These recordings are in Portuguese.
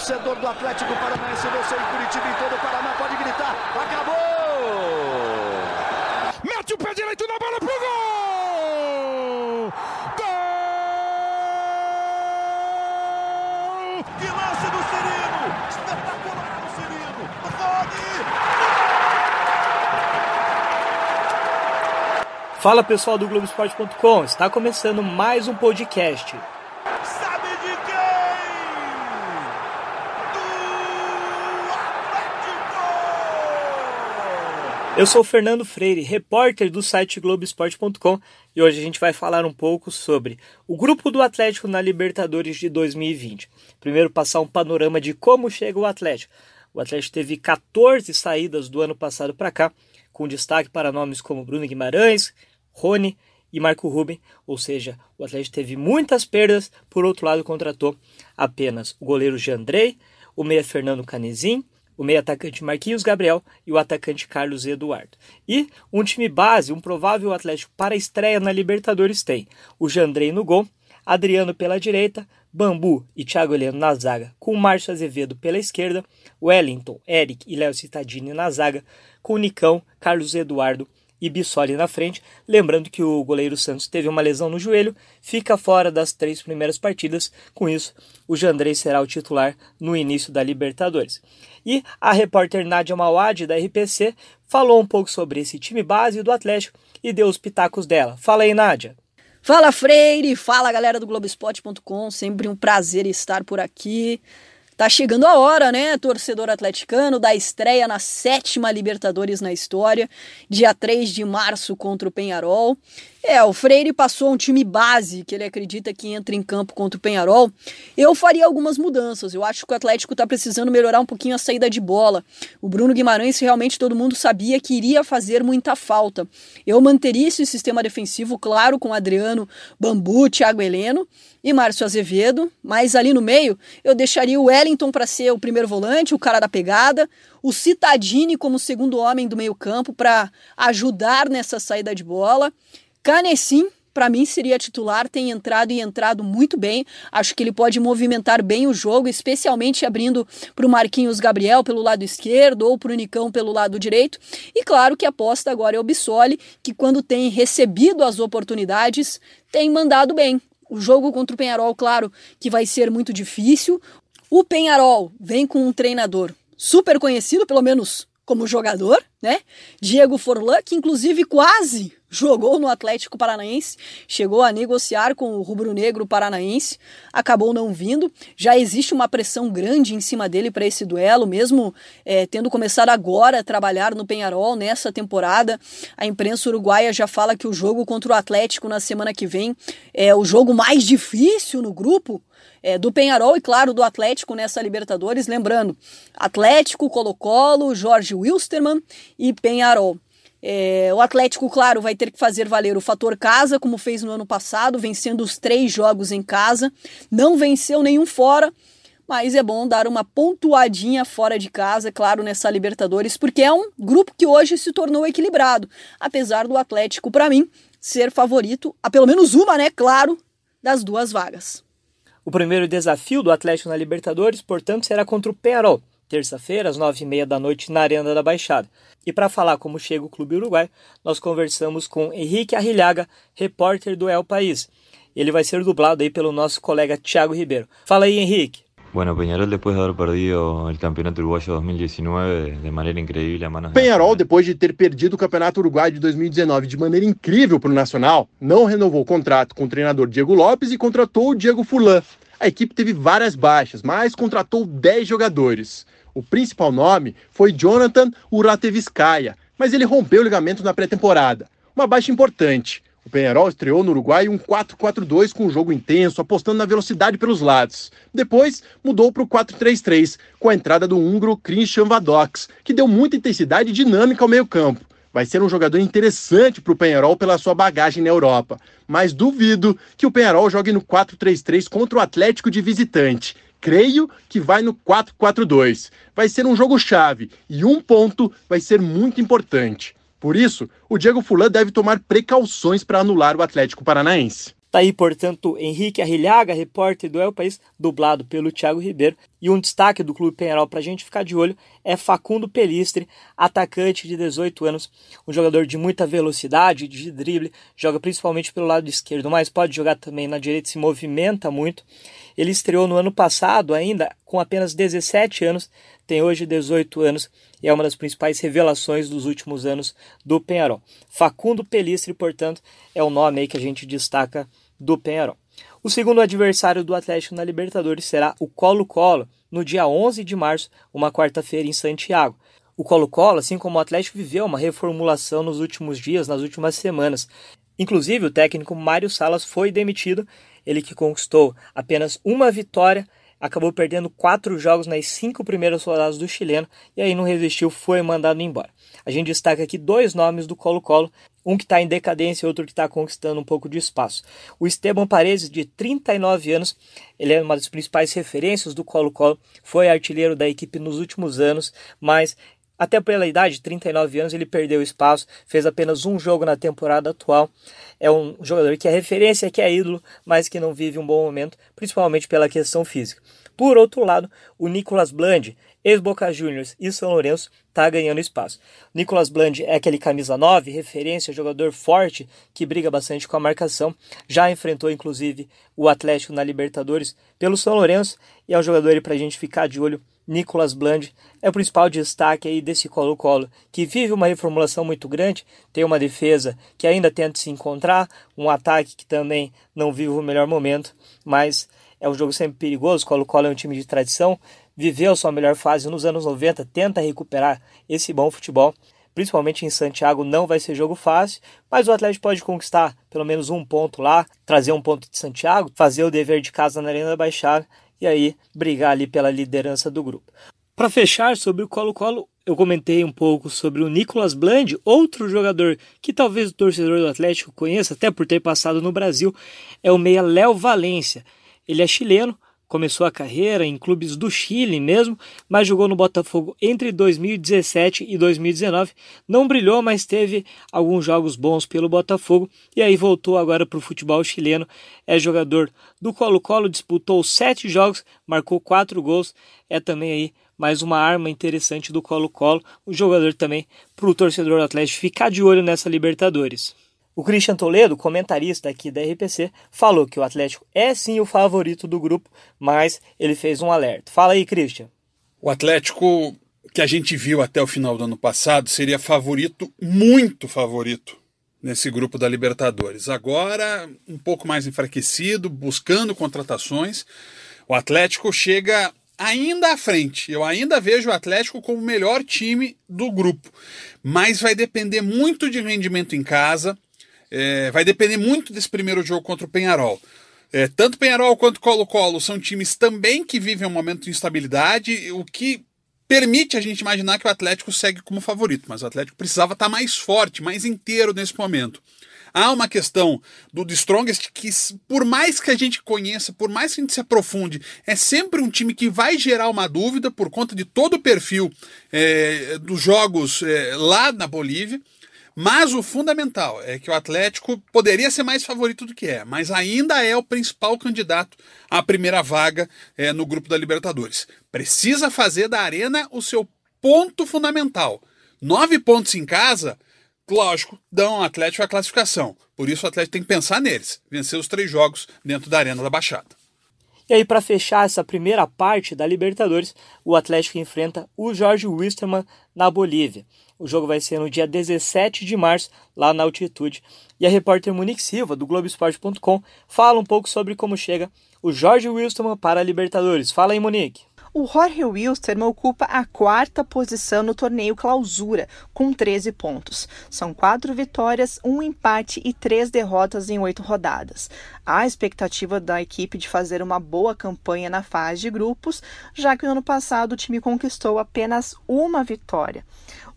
torcedor do Atlético Paranaense, você em Curitiba e todo o Paraná pode gritar: acabou! Mete o pé direito na bola pro gol! Gol! Que lance do Cirino! Espetacular o Cirino! Rony! Fala pessoal do Globoesporte.com, está começando mais um podcast. Sabe de quem? Do Atlético! Eu sou o Fernando Freire, repórter do site Globoesporte.com e hoje a gente vai falar um pouco sobre o grupo do Atlético na Libertadores de 2020. Primeiro, passar um panorama de como chega o Atlético. O Atlético teve 14 saídas do ano passado para cá, com destaque para nomes como Bruno Guimarães, Rony e Marco Ruben, ou seja, o Atlético teve muitas perdas, por outro lado contratou apenas o goleiro Jandrei, o meia Fernando Canezin, o meia atacante Marquinhos Gabriel e o atacante Carlos Eduardo. E um time base, um provável Atlético para a estreia na Libertadores tem o Jandrei no gol, Adriano pela direita, Bambu e Thiago Heleno na zaga, com Márcio Azevedo pela esquerda, Wellington, Eric e Léo Cittadini na zaga, com Nicão, Carlos Eduardo e Bissoli na frente. Lembrando que o goleiro Santos teve uma lesão no joelho, fica fora das três primeiras partidas. Com isso, o Jandrei será o titular no início da Libertadores. E a repórter Nádia Mawad, da RPC, falou um pouco sobre esse time base do Atlético e deu os pitacos dela. Fala aí, Nádia. Fala Freire, fala galera do Globespot.com, sempre um prazer estar por aqui. Tá chegando a hora, né, torcedor atleticano, da estreia na sétima Libertadores na história, dia 3 de março contra o Penharol. É, o Freire passou um time base que ele acredita que entra em campo contra o Penharol. Eu faria algumas mudanças. Eu acho que o Atlético tá precisando melhorar um pouquinho a saída de bola. O Bruno Guimarães realmente todo mundo sabia que iria fazer muita falta. Eu manteria esse sistema defensivo, claro, com Adriano, Bambu, Thiago Heleno e Márcio Azevedo, mas ali no meio eu deixaria o Wellington para ser o primeiro volante, o cara da pegada, o Citadini como segundo homem do meio-campo para ajudar nessa saída de bola. Canessim, para mim, seria titular, tem entrado e entrado muito bem. Acho que ele pode movimentar bem o jogo, especialmente abrindo para o Marquinhos Gabriel pelo lado esquerdo ou para o Nicão pelo lado direito. E claro que a aposta agora é o Bissoli, que quando tem recebido as oportunidades, tem mandado bem. O jogo contra o Penharol, claro, que vai ser muito difícil. O Penharol vem com um treinador super conhecido, pelo menos como jogador, né? Diego Forlan, que inclusive quase jogou no Atlético Paranaense, chegou a negociar com o rubro-negro paranaense, acabou não vindo. Já existe uma pressão grande em cima dele para esse duelo, mesmo é, tendo começado agora a trabalhar no Penharol nessa temporada. A imprensa uruguaia já fala que o jogo contra o Atlético na semana que vem é o jogo mais difícil no grupo. É, do Penharol e, claro, do Atlético nessa Libertadores. Lembrando, Atlético, Colo-Colo, Jorge Wilstermann e Penharol. É, o Atlético, claro, vai ter que fazer valer o fator casa, como fez no ano passado, vencendo os três jogos em casa. Não venceu nenhum fora, mas é bom dar uma pontuadinha fora de casa, claro, nessa Libertadores, porque é um grupo que hoje se tornou equilibrado, apesar do Atlético, para mim, ser favorito a pelo menos uma, né, claro, das duas vagas. O primeiro desafio do Atlético na Libertadores, portanto, será contra o Penharol, terça-feira, às nove e meia da noite, na Arena da Baixada. E para falar como chega o Clube Uruguai, nós conversamos com Henrique Arrillaga, repórter do El País. Ele vai ser dublado aí pelo nosso colega Thiago Ribeiro. Fala aí, Henrique. Bueno, Peñarol después de haber perdido el Campeonato Uruguayo 2019 de maneira increíble a manos Penharol, depois de ter perdido o Campeonato Uruguai de 2019 de maneira incrível para o Nacional, não renovou o contrato com o treinador Diego Lopes e contratou o Diego Fulan. A equipe teve várias baixas, mas contratou 10 jogadores. O principal nome foi Jonathan Uratevskaya, mas ele rompeu o ligamento na pré-temporada. Uma baixa importante. O Penharol estreou no Uruguai um 4-4-2 com um jogo intenso, apostando na velocidade pelos lados. Depois mudou para o 4-3-3, com a entrada do húngaro Christian Vadox, que deu muita intensidade e dinâmica ao meio-campo. Vai ser um jogador interessante para o Penharol pela sua bagagem na Europa, mas duvido que o Penharol jogue no 4-3-3 contra o Atlético de visitante. Creio que vai no 4-4-2. Vai ser um jogo chave e um ponto vai ser muito importante. Por isso, o Diego Fulan deve tomar precauções para anular o Atlético Paranaense. Tá aí, portanto, Henrique Arrillaga, repórter do El País, dublado pelo Thiago Ribeiro. E um destaque do Clube Penharol para a gente ficar de olho é Facundo Pelistre, atacante de 18 anos, um jogador de muita velocidade, de drible, joga principalmente pelo lado esquerdo, mas pode jogar também na direita, se movimenta muito. Ele estreou no ano passado ainda com apenas 17 anos, tem hoje 18 anos e é uma das principais revelações dos últimos anos do Penharol. Facundo Pelistre, portanto, é o nome aí que a gente destaca do Penharol. O segundo adversário do Atlético na Libertadores será o Colo-Colo, no dia 11 de março, uma quarta-feira em Santiago. O Colo-Colo, assim como o Atlético, viveu uma reformulação nos últimos dias, nas últimas semanas. Inclusive, o técnico Mário Salas foi demitido, ele que conquistou apenas uma vitória, acabou perdendo quatro jogos nas cinco primeiras rodadas do chileno e aí não resistiu, foi mandado embora. A gente destaca aqui dois nomes do Colo-Colo um que está em decadência e outro que está conquistando um pouco de espaço. O Esteban Paredes, de 39 anos, ele é uma das principais referências do Colo-Colo, foi artilheiro da equipe nos últimos anos, mas até pela idade, 39 anos, ele perdeu espaço, fez apenas um jogo na temporada atual. É um jogador que é referência, que é ídolo, mas que não vive um bom momento, principalmente pela questão física. Por outro lado, o Nicolas Bland, ex-Boca Juniors e São Lourenço, está ganhando espaço. Nicolas Bland é aquele camisa 9, referência, jogador forte que briga bastante com a marcação. Já enfrentou inclusive o Atlético na Libertadores pelo São Lourenço e é um jogador para a gente ficar de olho. Nicolas Bland é o principal destaque aí desse Colo-Colo, que vive uma reformulação muito grande, tem uma defesa que ainda tenta se encontrar, um ataque que também não vive o melhor momento, mas é um jogo sempre perigoso. Colo-Colo é um time de tradição, viveu sua melhor fase nos anos 90, tenta recuperar esse bom futebol. Principalmente em Santiago não vai ser jogo fácil, mas o Atlético pode conquistar pelo menos um ponto lá, trazer um ponto de Santiago, fazer o dever de casa na Arena da Baixada e aí brigar ali pela liderança do grupo. Para fechar sobre o Colo-Colo, eu comentei um pouco sobre o Nicolas Bland, outro jogador que talvez o torcedor do Atlético conheça, até por ter passado no Brasil, é o meia Léo Valência. Ele é chileno, começou a carreira em clubes do Chile mesmo, mas jogou no Botafogo entre 2017 e 2019. Não brilhou, mas teve alguns jogos bons pelo Botafogo e aí voltou agora para o futebol chileno. É jogador do Colo-Colo, disputou sete jogos, marcou quatro gols. É também aí mais uma arma interessante do Colo-Colo. Um jogador também para o torcedor do Atlético ficar de olho nessa Libertadores. O Christian Toledo, comentarista aqui da RPC, falou que o Atlético é sim o favorito do grupo, mas ele fez um alerta. Fala aí, Christian. O Atlético que a gente viu até o final do ano passado seria favorito, muito favorito, nesse grupo da Libertadores. Agora, um pouco mais enfraquecido, buscando contratações. O Atlético chega ainda à frente. Eu ainda vejo o Atlético como o melhor time do grupo. Mas vai depender muito de rendimento em casa é, vai depender muito desse primeiro jogo contra o Penharol. É, tanto Penharol quanto Colo-Colo são times também que vivem um momento de instabilidade, o que permite a gente imaginar que o Atlético segue como favorito, mas o Atlético precisava estar mais forte, mais inteiro nesse momento. Há uma questão do The Strongest que, por mais que a gente conheça, por mais que a gente se aprofunde, é sempre um time que vai gerar uma dúvida por conta de todo o perfil é, dos jogos é, lá na Bolívia. Mas o fundamental é que o Atlético poderia ser mais favorito do que é, mas ainda é o principal candidato à primeira vaga é, no grupo da Libertadores. Precisa fazer da Arena o seu ponto fundamental. Nove pontos em casa, lógico, dão ao Atlético a classificação. Por isso o Atlético tem que pensar neles, vencer os três jogos dentro da Arena da Baixada. E aí, para fechar essa primeira parte da Libertadores, o Atlético enfrenta o Jorge Wisterman na Bolívia. O jogo vai ser no dia 17 de março, lá na altitude. E a repórter Monique Silva, do Globoesporte.com, fala um pouco sobre como chega o Jorge Wisterman para a Libertadores. Fala aí, Monique. O Jorge Wilstermann ocupa a quarta posição no torneio clausura, com 13 pontos. São quatro vitórias, um empate e três derrotas em oito rodadas. Há expectativa da equipe de fazer uma boa campanha na fase de grupos, já que no ano passado o time conquistou apenas uma vitória.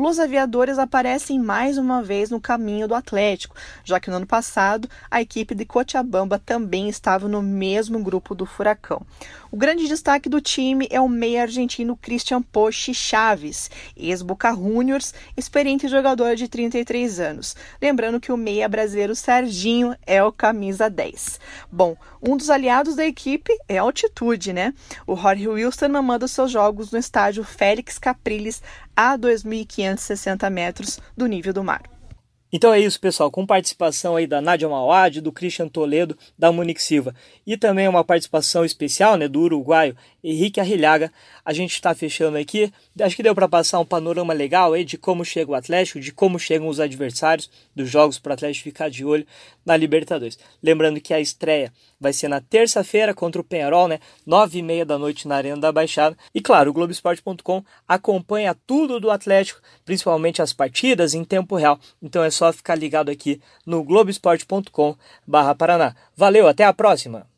Os aviadores aparecem mais uma vez no caminho do Atlético, já que no ano passado a equipe de Cochabamba também estava no mesmo grupo do Furacão. O grande destaque do time é o meia argentino Christian Poche Chaves, ex-Boca Juniors, experiente jogador de 33 anos. Lembrando que o meia brasileiro Serginho é o camisa 10. Bom, um dos aliados da equipe é a altitude, né? O Jorge Wilson manda seus jogos no estádio Félix Capriles a 2.560 metros do nível do mar. Então é isso, pessoal, com participação aí da Nádia Mauad, do Christian Toledo, da Monique Silva e também uma participação especial né, do uruguaio Henrique Arrilhaga, a gente está fechando aqui. Acho que deu para passar um panorama legal aí de como chega o Atlético, de como chegam os adversários dos jogos para o Atlético ficar de olho na Libertadores. Lembrando que a estreia vai ser na terça-feira contra o Penharol, né, nove e meia da noite na Arena da Baixada. E claro, o Globoesporte.com acompanha tudo do Atlético, principalmente as partidas em tempo real. Então é só ficar ligado aqui no globesport.com/paraná. Valeu, até a próxima.